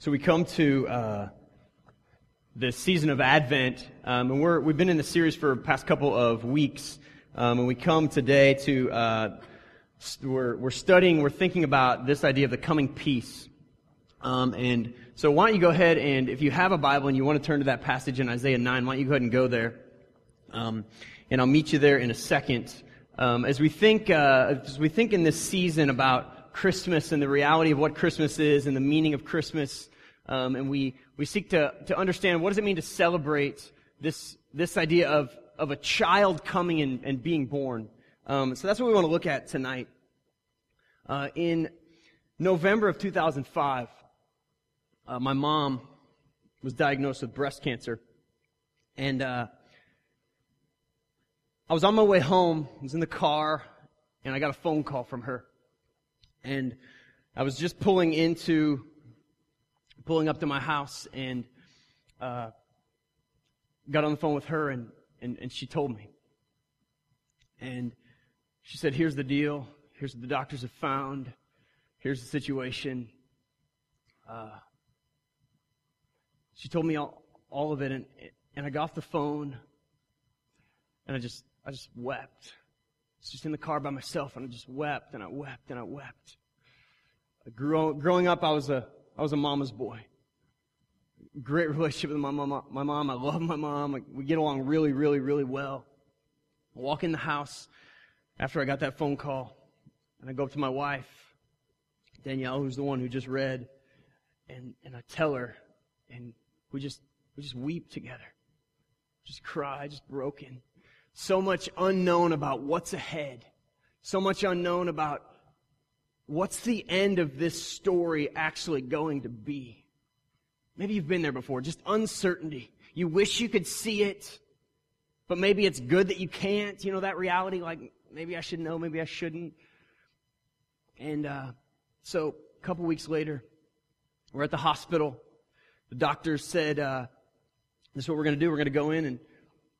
So we come to uh, the season of Advent, um, and we're, we've been in the series for the past couple of weeks, um, and we come today to uh, we're we're studying, we're thinking about this idea of the coming peace. Um, and so why don't you go ahead and if you have a Bible and you want to turn to that passage in Isaiah 9, why don't you go ahead and go there? Um, and I'll meet you there in a second. Um, as we think, uh, as we think in this season about Christmas and the reality of what Christmas is and the meaning of Christmas, um, and we, we seek to, to understand what does it mean to celebrate this, this idea of, of a child coming and, and being born. Um, so that's what we want to look at tonight. Uh, in November of 2005, uh, my mom was diagnosed with breast cancer. And uh, I was on my way home, I was in the car, and I got a phone call from her. And I was just pulling into pulling up to my house and uh, got on the phone with her, and, and, and she told me. And she said, Here's the deal. Here's what the doctors have found. Here's the situation. Uh, she told me all, all of it, and, and I got off the phone, and I just, I just wept. I was just in the car by myself, and I just wept, and I wept, and I wept. I grew, growing up, I was a I was a mama's boy. Great relationship with my mom. My mom. I love my mom. We get along really, really, really well. I walk in the house after I got that phone call, and I go up to my wife, Danielle, who's the one who just read, and, and I tell her, and we just we just weep together, just cry, just broken. So much unknown about what's ahead. So much unknown about What's the end of this story actually going to be? Maybe you've been there before, just uncertainty. You wish you could see it, but maybe it's good that you can't. You know, that reality, like, maybe I should know, maybe I shouldn't. And uh, so, a couple weeks later, we're at the hospital. The doctor said, uh, This is what we're going to do. We're going to go in and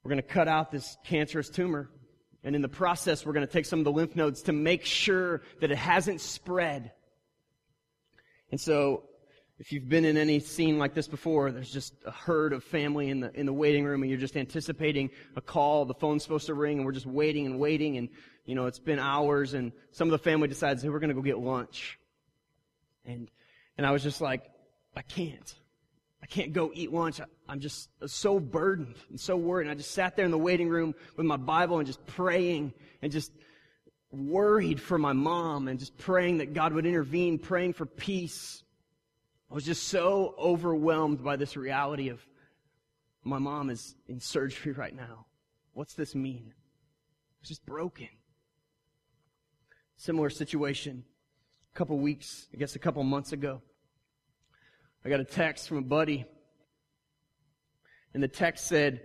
we're going to cut out this cancerous tumor. And in the process, we're going to take some of the lymph nodes to make sure that it hasn't spread. And so, if you've been in any scene like this before, there's just a herd of family in the, in the waiting room and you're just anticipating a call. The phone's supposed to ring and we're just waiting and waiting and, you know, it's been hours and some of the family decides, hey, we're going to go get lunch. And, and I was just like, I can't. I can't go eat lunch. I'm just so burdened and so worried. And I just sat there in the waiting room with my Bible and just praying and just worried for my mom and just praying that God would intervene, praying for peace. I was just so overwhelmed by this reality of my mom is in surgery right now. What's this mean? It's just broken. Similar situation a couple weeks, I guess a couple months ago. I got a text from a buddy, and the text said,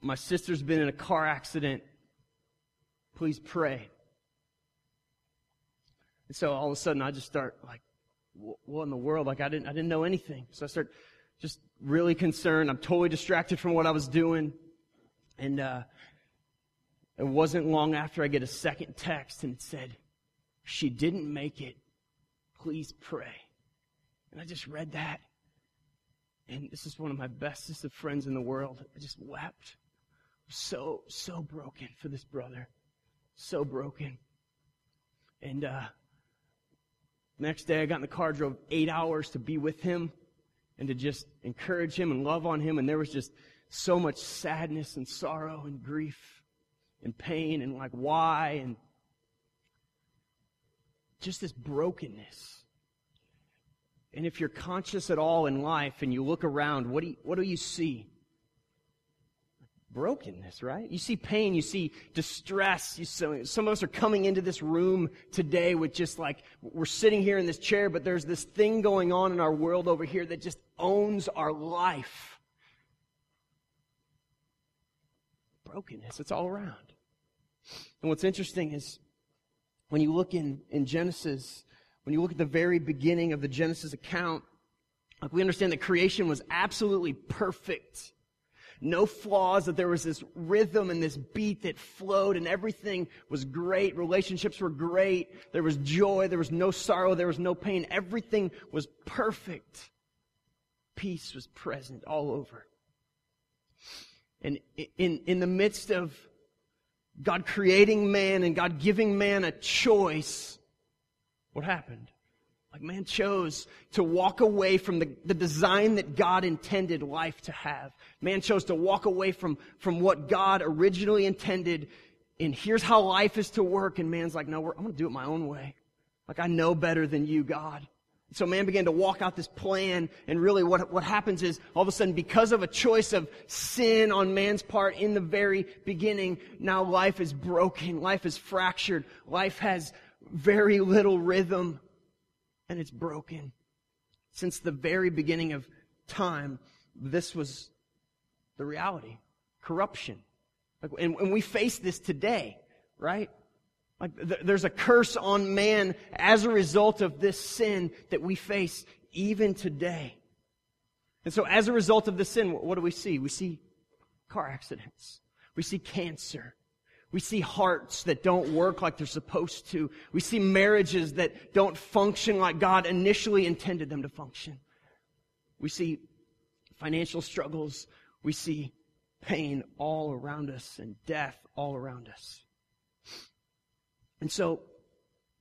My sister's been in a car accident. Please pray. And so all of a sudden, I just start like, what in the world? Like I didn't, I didn't know anything. So I start just really concerned. I'm totally distracted from what I was doing. And, uh, it wasn't long after I get a second text and it said, she didn't make it. Please pray. And I just read that. And this is one of my bestest of friends in the world. I just wept. So, so broken for this brother. So broken. And uh, next day I got in the car, drove eight hours to be with him and to just encourage him and love on him. And there was just so much sadness and sorrow and grief and pain and like why and just this brokenness. And if you're conscious at all in life and you look around, what do you, what do you see? Brokenness, right? You see pain, you see distress. You see, some of us are coming into this room today with just like, we're sitting here in this chair, but there's this thing going on in our world over here that just owns our life. Brokenness, it's all around. And what's interesting is when you look in, in Genesis, when you look at the very beginning of the Genesis account, like we understand that creation was absolutely perfect. no flaws, that there was this rhythm and this beat that flowed and everything was great. Relationships were great. There was joy. There was no sorrow. There was no pain. Everything was perfect. Peace was present all over. And in, in the midst of God creating man and God giving man a choice, what happened? Like man chose to walk away from the, the design that God intended life to have. Man chose to walk away from, from what God originally intended. And here's how life is to work. And man's like, no, I'm going to do it my own way. Like I know better than you, God. So man began to walk out this plan, and really what, what happens is, all of a sudden, because of a choice of sin on man's part in the very beginning, now life is broken, life is fractured, life has very little rhythm, and it's broken. Since the very beginning of time, this was the reality. Corruption. And, and we face this today, right? Like th- there's a curse on man as a result of this sin that we face even today. And so as a result of the sin, what do we see? We see car accidents. We see cancer. We see hearts that don't work like they're supposed to. We see marriages that don't function like God initially intended them to function. We see financial struggles. We see pain all around us and death all around us. And so,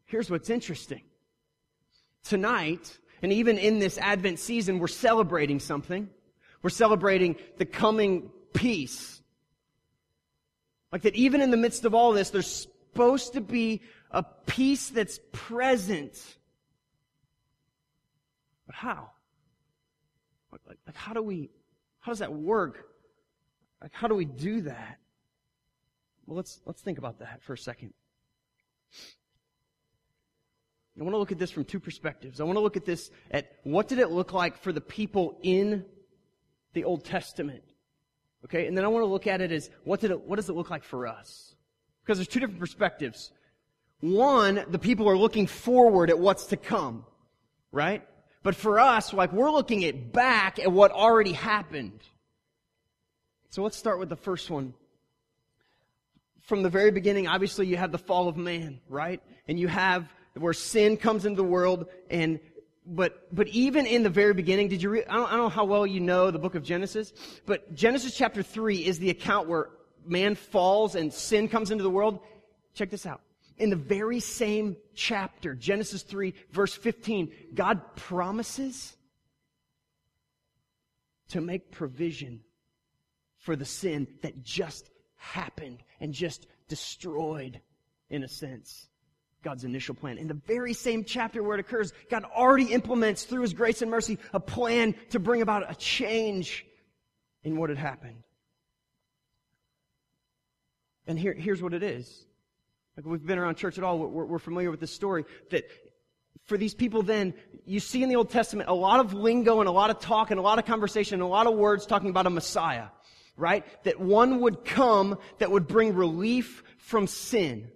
here's what's interesting. Tonight, and even in this Advent season, we're celebrating something. We're celebrating the coming peace. Like that even in the midst of all this, there's supposed to be a peace that's present. But how? Like, like how do we, how does that work? Like how do we do that? Well, let's, let's think about that for a second. I want to look at this from two perspectives. I want to look at this at what did it look like for the people in the Old Testament? Okay, and then I want to look at it as what did it, what does it look like for us? Because there's two different perspectives. One, the people are looking forward at what's to come, right? But for us, like we're looking at back at what already happened. So let's start with the first one from the very beginning, obviously you have the fall of man, right? And you have where sin comes into the world and but but even in the very beginning, did you I, don't, I don't know how well you know the book of Genesis, but Genesis chapter 3 is the account where man falls and sin comes into the world. Check this out. In the very same chapter, Genesis 3 verse 15, God promises to make provision for the sin that just happened and just destroyed, in a sense, God's initial plan. In the very same chapter where it occurs, God already implements through His grace and mercy a plan to bring about a change in what had happened. And here, here's what it is. Like we've been around church at all, we're, we're familiar with this story that for these people then, you see in the Old Testament a lot of lingo and a lot of talk and a lot of conversation and a lot of words talking about a Messiah right? That one would come that would bring relief from sin.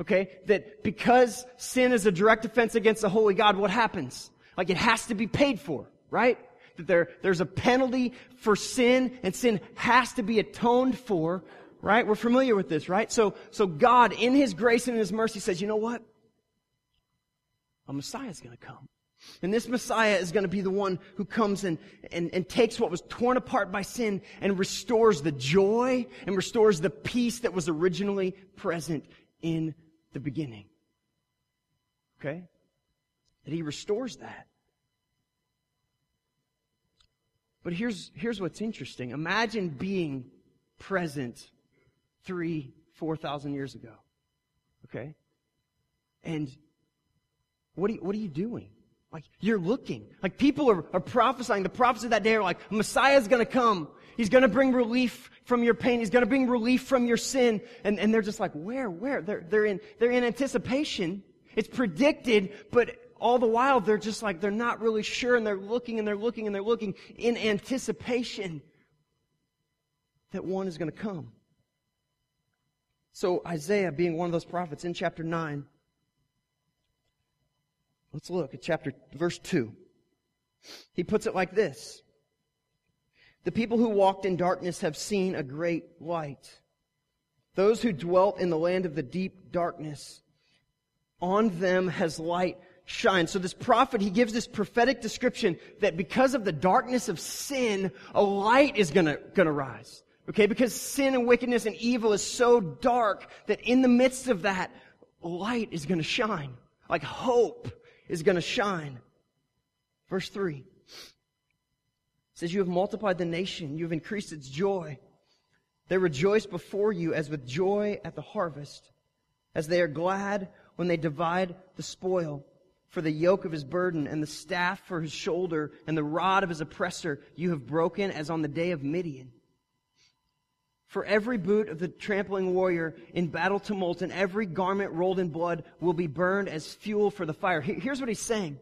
Okay? That because sin is a direct offense against the holy God, what happens? Like it has to be paid for, right? That there, there's a penalty for sin and sin has to be atoned for, right? We're familiar with this, right? So, so God, in His grace and in His mercy says, you know what? A Messiah is going to come. And this Messiah is going to be the one who comes and, and, and takes what was torn apart by sin and restores the joy and restores the peace that was originally present in the beginning. Okay? That he restores that. But here's, here's what's interesting. Imagine being present three, four thousand years ago. Okay? And what are you, what are you doing? Like, you're looking. Like, people are, are prophesying. The prophets of that day are like, Messiah's gonna come. He's gonna bring relief from your pain. He's gonna bring relief from your sin. And, and they're just like, where, where? They're, they're in, they're in anticipation. It's predicted, but all the while they're just like, they're not really sure and they're looking and they're looking and they're looking in anticipation that one is gonna come. So Isaiah being one of those prophets in chapter 9, Let's look at chapter, verse 2. He puts it like this. The people who walked in darkness have seen a great light. Those who dwelt in the land of the deep darkness, on them has light shined. So this prophet, he gives this prophetic description that because of the darkness of sin, a light is gonna, gonna rise. Okay, because sin and wickedness and evil is so dark that in the midst of that, light is gonna shine. Like hope is gonna shine. Verse 3 says, You have multiplied the nation, you have increased its joy. They rejoice before you as with joy at the harvest, as they are glad when they divide the spoil. For the yoke of his burden and the staff for his shoulder and the rod of his oppressor you have broken as on the day of Midian. For every boot of the trampling warrior in battle tumult and every garment rolled in blood will be burned as fuel for the fire. Here's what he's saying.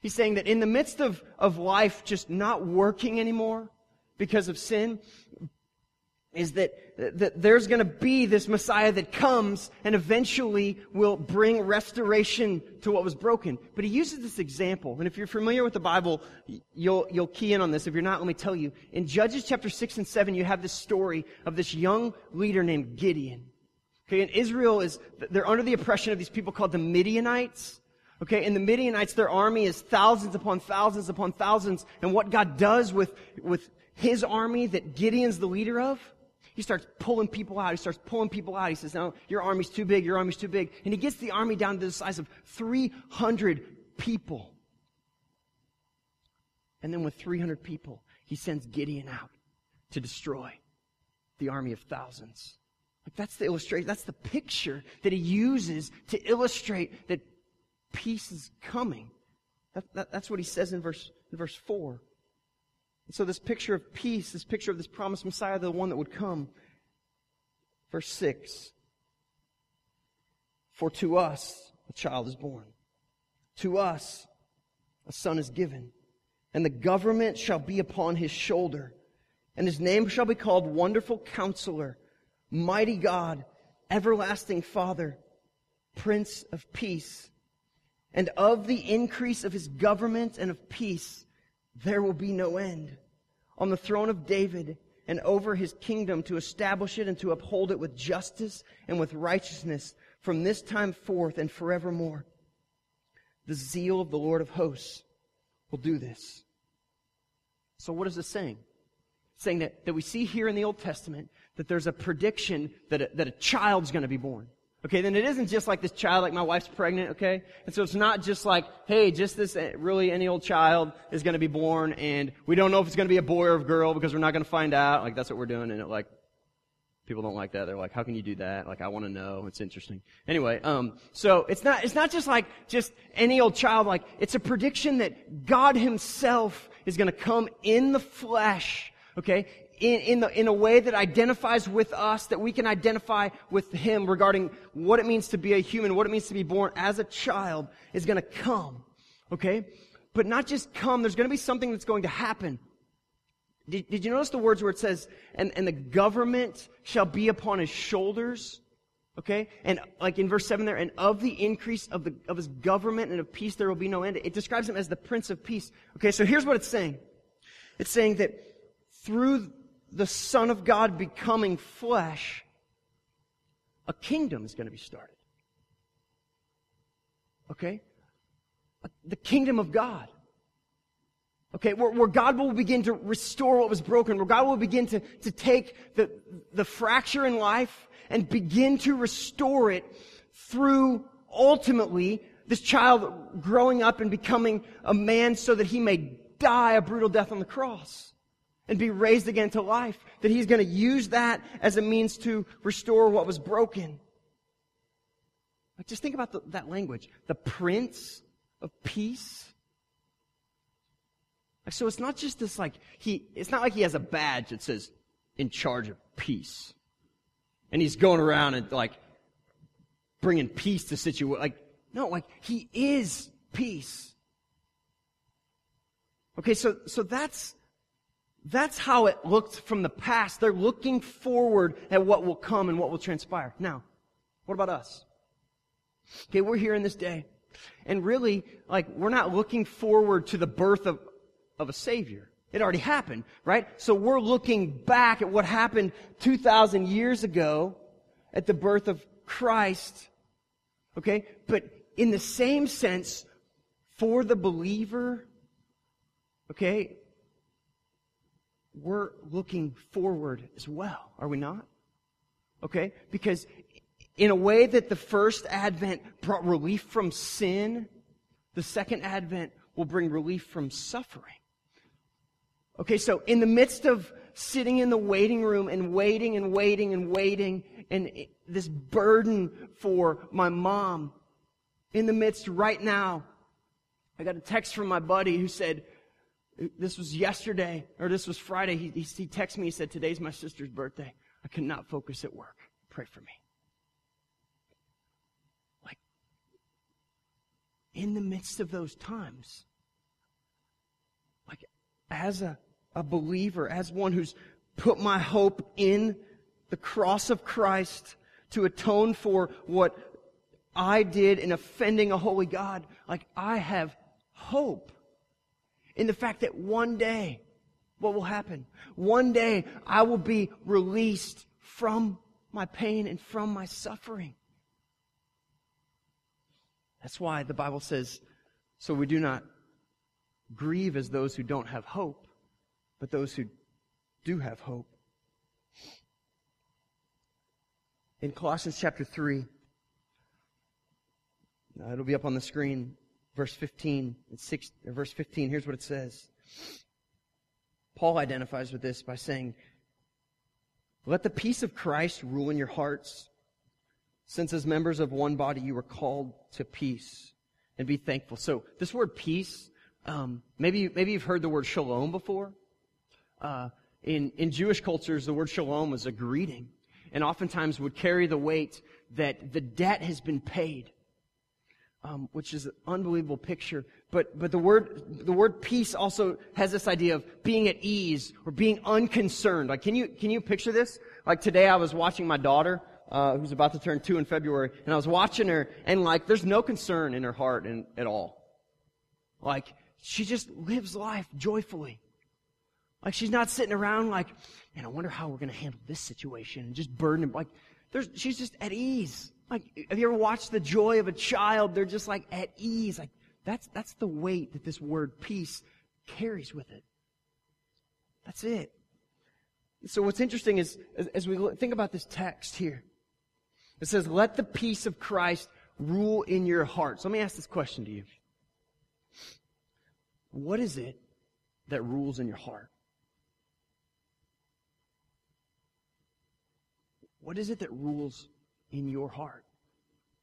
He's saying that in the midst of, of life just not working anymore because of sin, is that, that there's going to be this Messiah that comes and eventually will bring restoration to what was broken. But he uses this example. And if you're familiar with the Bible, you'll, you'll key in on this. If you're not, let me tell you. In Judges chapter 6 and 7, you have this story of this young leader named Gideon. Okay, and Israel is, they're under the oppression of these people called the Midianites. Okay, and the Midianites, their army is thousands upon thousands upon thousands. And what God does with, with his army that Gideon's the leader of, he starts pulling people out. He starts pulling people out. He says, no, your army's too big. Your army's too big. And he gets the army down to the size of 300 people. And then with 300 people, he sends Gideon out to destroy the army of thousands. Like that's the illustration. That's the picture that he uses to illustrate that peace is coming. That, that, that's what he says in verse, in verse 4. And so this picture of peace, this picture of this promised Messiah, the one that would come. Verse 6. For to us a child is born. To us a son is given. And the government shall be upon his shoulder. And his name shall be called Wonderful Counselor, Mighty God, Everlasting Father, Prince of Peace. And of the increase of his government and of peace, there will be no end. On the throne of David and over his kingdom to establish it and to uphold it with justice and with righteousness from this time forth and forevermore. The zeal of the Lord of hosts will do this. So what is this saying? saying that, that we see here in the Old Testament that there's a prediction that a, that a child's going to be born. Okay, then it isn't just like this child, like my wife's pregnant, okay? And so it's not just like, hey, just this eh, really any old child is going to be born and we don't know if it's going to be a boy or a girl because we're not going to find out. Like that's what we're doing and it like, people don't like that. They're like, how can you do that? Like I want to know. It's interesting. Anyway, um, so it's not, it's not just like just any old child, like it's a prediction that God himself is going to come in the flesh, okay? In, in, the, in a way that identifies with us, that we can identify with Him regarding what it means to be a human, what it means to be born as a child is going to come. Okay? But not just come, there's going to be something that's going to happen. Did, did you notice the words where it says, and, and the government shall be upon his shoulders? Okay? And like in verse 7 there, and of the increase of, the, of his government and of peace there will be no end. It describes him as the Prince of Peace. Okay, so here's what it's saying. It's saying that through the Son of God becoming flesh, a kingdom is going to be started. Okay? The kingdom of God. Okay, where, where, God will begin to restore what was broken, where God will begin to, to take the, the fracture in life and begin to restore it through ultimately this child growing up and becoming a man so that he may die a brutal death on the cross and be raised again to life. That he's going to use that as a means to restore what was broken. Like, just think about the, that language. The Prince of Peace. Like, so it's not just this like, he, it's not like he has a badge that says, in charge of peace. And he's going around and like, bringing peace to situation. Like, no, like, he is peace. Okay, so, so that's, that's how it looked from the past. They're looking forward at what will come and what will transpire. Now, what about us? Okay, we're here in this day. And really, like, we're not looking forward to the birth of, of a Savior. It already happened, right? So we're looking back at what happened 2,000 years ago at the birth of Christ. Okay? But in the same sense, for the believer, okay, we're looking forward as well, are we not? Okay? Because in a way that the first advent brought relief from sin, the second advent will bring relief from suffering. Okay, so in the midst of sitting in the waiting room and waiting and waiting and waiting and this burden for my mom, in the midst right now, I got a text from my buddy who said, this was yesterday, or this was Friday. He, he, he texted me, he said, today's my sister's birthday. I cannot focus at work. Pray for me. Like, in the midst of those times, like, as a, a believer, as one who's put my hope in the cross of Christ to atone for what I did in offending a holy God, like, I have hope in the fact that one day, what will happen? One day I will be released from my pain and from my suffering. That's why the Bible says, so we do not grieve as those who don't have hope, but those who do have hope. In Colossians chapter 3, it'll be up on the screen verse 15 and 6, verse 15, here's what it says. Paul identifies with this by saying, Let the peace of Christ rule in your hearts, since as members of one body you were called to peace, and be thankful. So this word peace, um, maybe maybe you've heard the word shalom before. Uh, in in Jewish cultures, the word shalom was a greeting, and oftentimes would carry the weight that the debt has been paid um, which is an unbelievable picture. But, but the word, the word peace also has this idea of being at ease or being unconcerned. Like, can you, can you picture this? Like today I was watching my daughter, uh, who's about to turn two in February, and I was watching her, and like, there's no concern in her heart in, at all. Like, she just lives life joyfully. Like, she's not sitting around like, man, I wonder how we're going to handle this situation and just burden. Like, there's, she's just at ease. Like, have you ever watched the joy of a child? They're just like at ease. Like, that's, that's the weight that this word peace carries with it. That's it. So what's interesting is, as, as we think about this text here, it says, let the peace of Christ rule in your hearts. let me ask this question to you. What is it that rules in your heart? What is it that rules in your heart.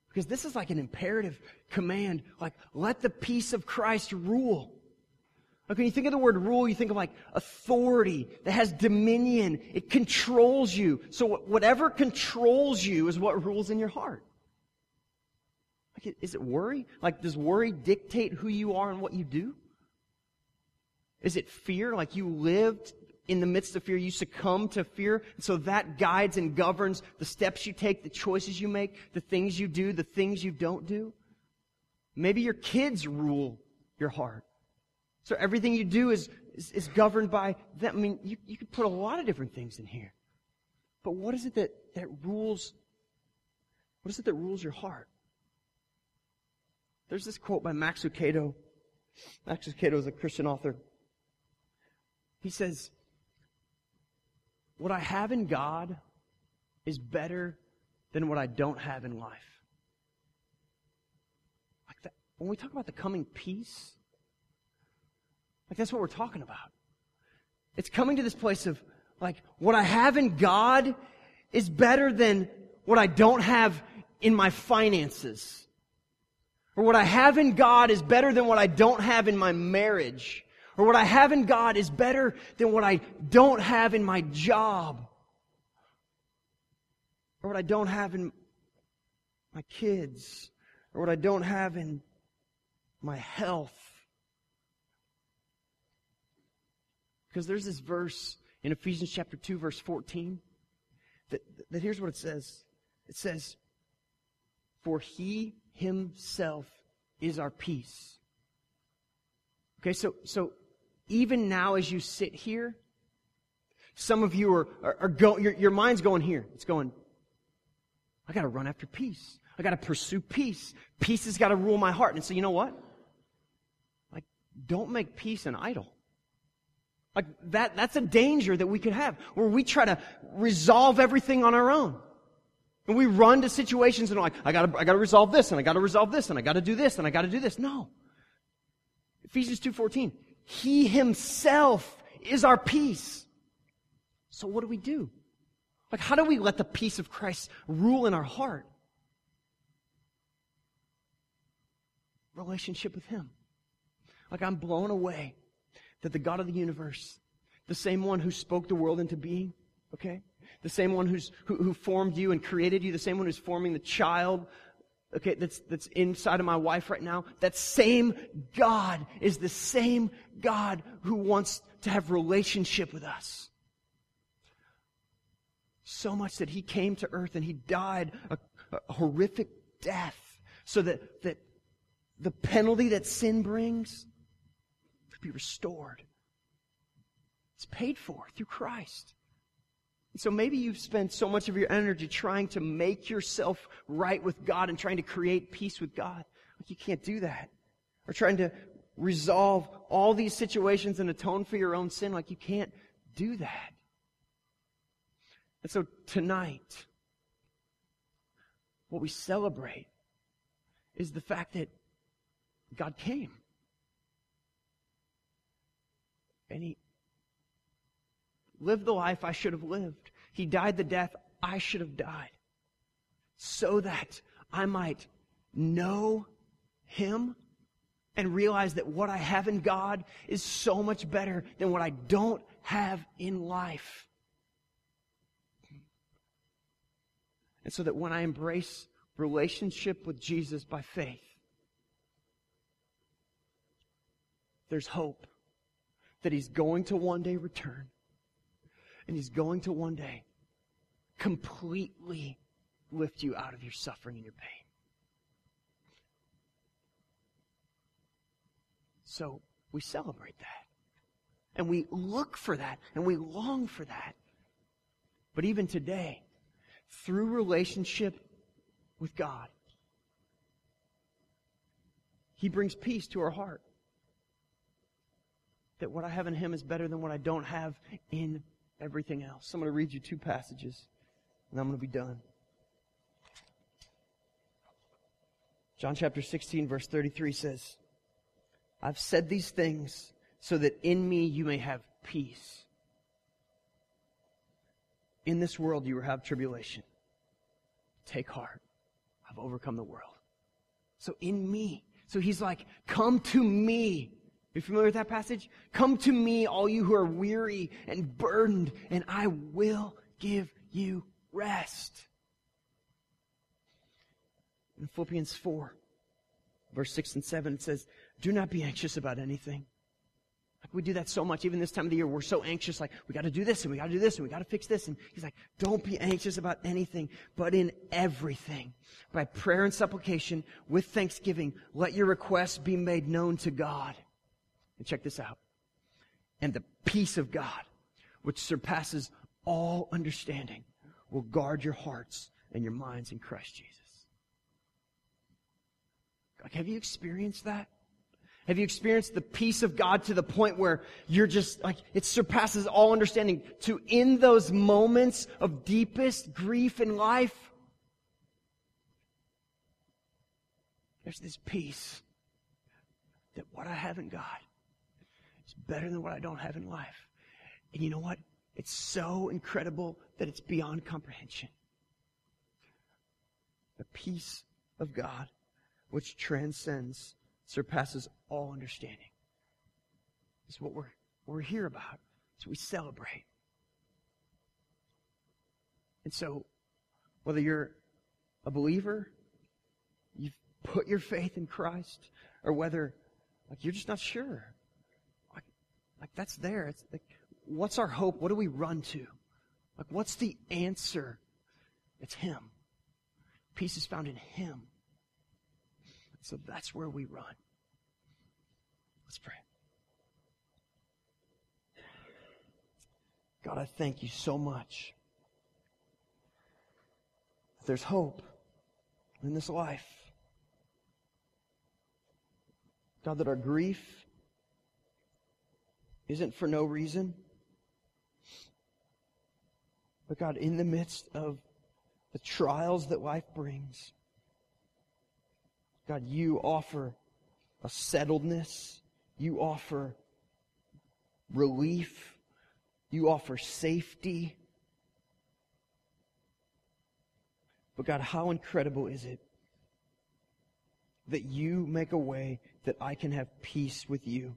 Because this is like an imperative command, like, let the peace of Christ rule. Like when you think of the word rule, you think of like authority that has dominion. It controls you. So whatever controls you is what rules in your heart. Like, is it worry? Like, does worry dictate who you are and what you do? Is it fear? Like you lived in the midst of fear, you succumb to fear. So that guides and governs the steps you take, the choices you make, the things you do, the things you don't do. Maybe your kids rule your heart. So everything you do is, is, is governed by them. I mean, you, you could put a lot of different things in here. But what is it that, that rules, what is it that rules your heart? There's this quote by Max Lucado. Max Lucado is a Christian author. He says, what I have in God is better than what I don't have in life. Like that, when we talk about the coming peace, like that's what we're talking about. It's coming to this place of like what I have in God is better than what I don't have in my finances. Or what I have in God is better than what I don't have in my marriage or what I have in God is better than what I don't have in my job, or what I don't have in my kids, or what I don't have in my health. Because there's this verse in Ephesians chapter 2, verse 14, that, that here's what it says. It says, For he himself is our peace. Okay, so, so even now as you sit here, some of you are, are, are going, your, your mind's going here. It's going, I gotta run after peace. I gotta pursue peace. Peace has gotta rule my heart. And so you know what? Like, don't make peace an idol. Like that, that's a danger that we could have where we try to resolve everything on our own. And we run to situations and like, I gotta, I gotta resolve this and I gotta resolve this and I gotta do this and I gotta do this. No. Ephesians 2.14. He himself is our peace. So what do we do? Like, how do we let the peace of Christ rule in our heart? Relationship with Him. Like, I'm blown away that the God of the universe, the same one who spoke the world into being, okay? The same one who's, who, who formed you and created you, the same one who's forming the child, okay, that's, that's inside of my wife right now, that same God is the same God who wants to have relationship with us. So much that he came to earth and he died a, a horrific death so that, that the penalty that sin brings could be restored. It's paid for through Christ. So maybe you've spent so much of your energy trying to make yourself right with God and trying to create peace with God. Like you can't do that. Or trying to resolve all these situations and atone for your own sin. Like you can't do that. And so tonight, what we celebrate is the fact that God came. And He lived the life I should have lived. He died the death I should have died. So that I might know Him and realize that what I have in God is so much better than what I don't have in life. And so that when I embrace relationship with Jesus by faith, there's hope that He's going to one day return. And He's going to one day completely lift you out of your suffering and your pain. So we celebrate that. And we look for that. And we long for that. But even today, through relationship with God. He brings peace to our heart. That what I have in Him is better than what I don't have in everything else. I'm going to read you two passages, and I'm going to be done. John chapter 16, verse 33 says, I've said these things so that in me you may have peace. In this world you will have tribulation. Take heart. I've overcome the world. So in me. So he's like, come to me. Are you familiar with that passage? Come to me, all you who are weary and burdened, and I will give you rest. In Philippians 4, verse 6 and 7, it says, Do not be anxious about anything like we do that so much, even this time of the year. We're so anxious, like, we gotta do this and we gotta do this and we gotta fix this. And he's like, don't be anxious about anything, but in everything. By prayer and supplication, with thanksgiving, let your requests be made known to God. And check this out. And the peace of God, which surpasses all understanding, will guard your hearts and your minds in Christ Jesus. Like, have you experienced that? Have you experienced the peace of God to the point where you're just like, it surpasses all understanding to in those moments of deepest grief in life? There's this peace that what I have in God better than what I don't have in life. And you know what? It's so incredible that it's beyond comprehension. The peace of God, which transcends surpasses all understanding. Is what we're, we're here about. So we celebrate. And so, whether you're a believer, you've put your faith in Christ, or whether like you're just not sure, that's there. It's like, what's our hope? What do we run to? Like, what's the answer? It's Him. Peace is found in Him. So that's where we run. Let's pray. God, I thank you so much. There's hope in this life. God, that our grief isn't for no reason. But God, in the midst of the trials that life brings, God, you offer a settledness. You offer relief. You offer safety. But God, how incredible is it that you make a way that I can have peace with you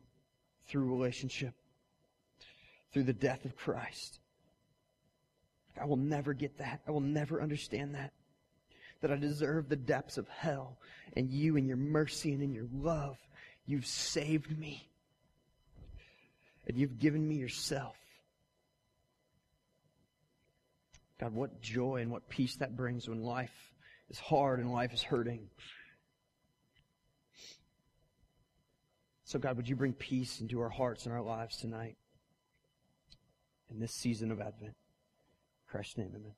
through relationship, through the death of Christ. I will never get that. I will never understand that. That I deserve the depths of hell, and you, in your mercy and in your love, you've saved me. And you've given me yourself. God, what joy and what peace that brings when life is hard and life is hurting. So, God, would you bring peace into our hearts and our lives tonight in this season of Advent? In Christ's name, amen.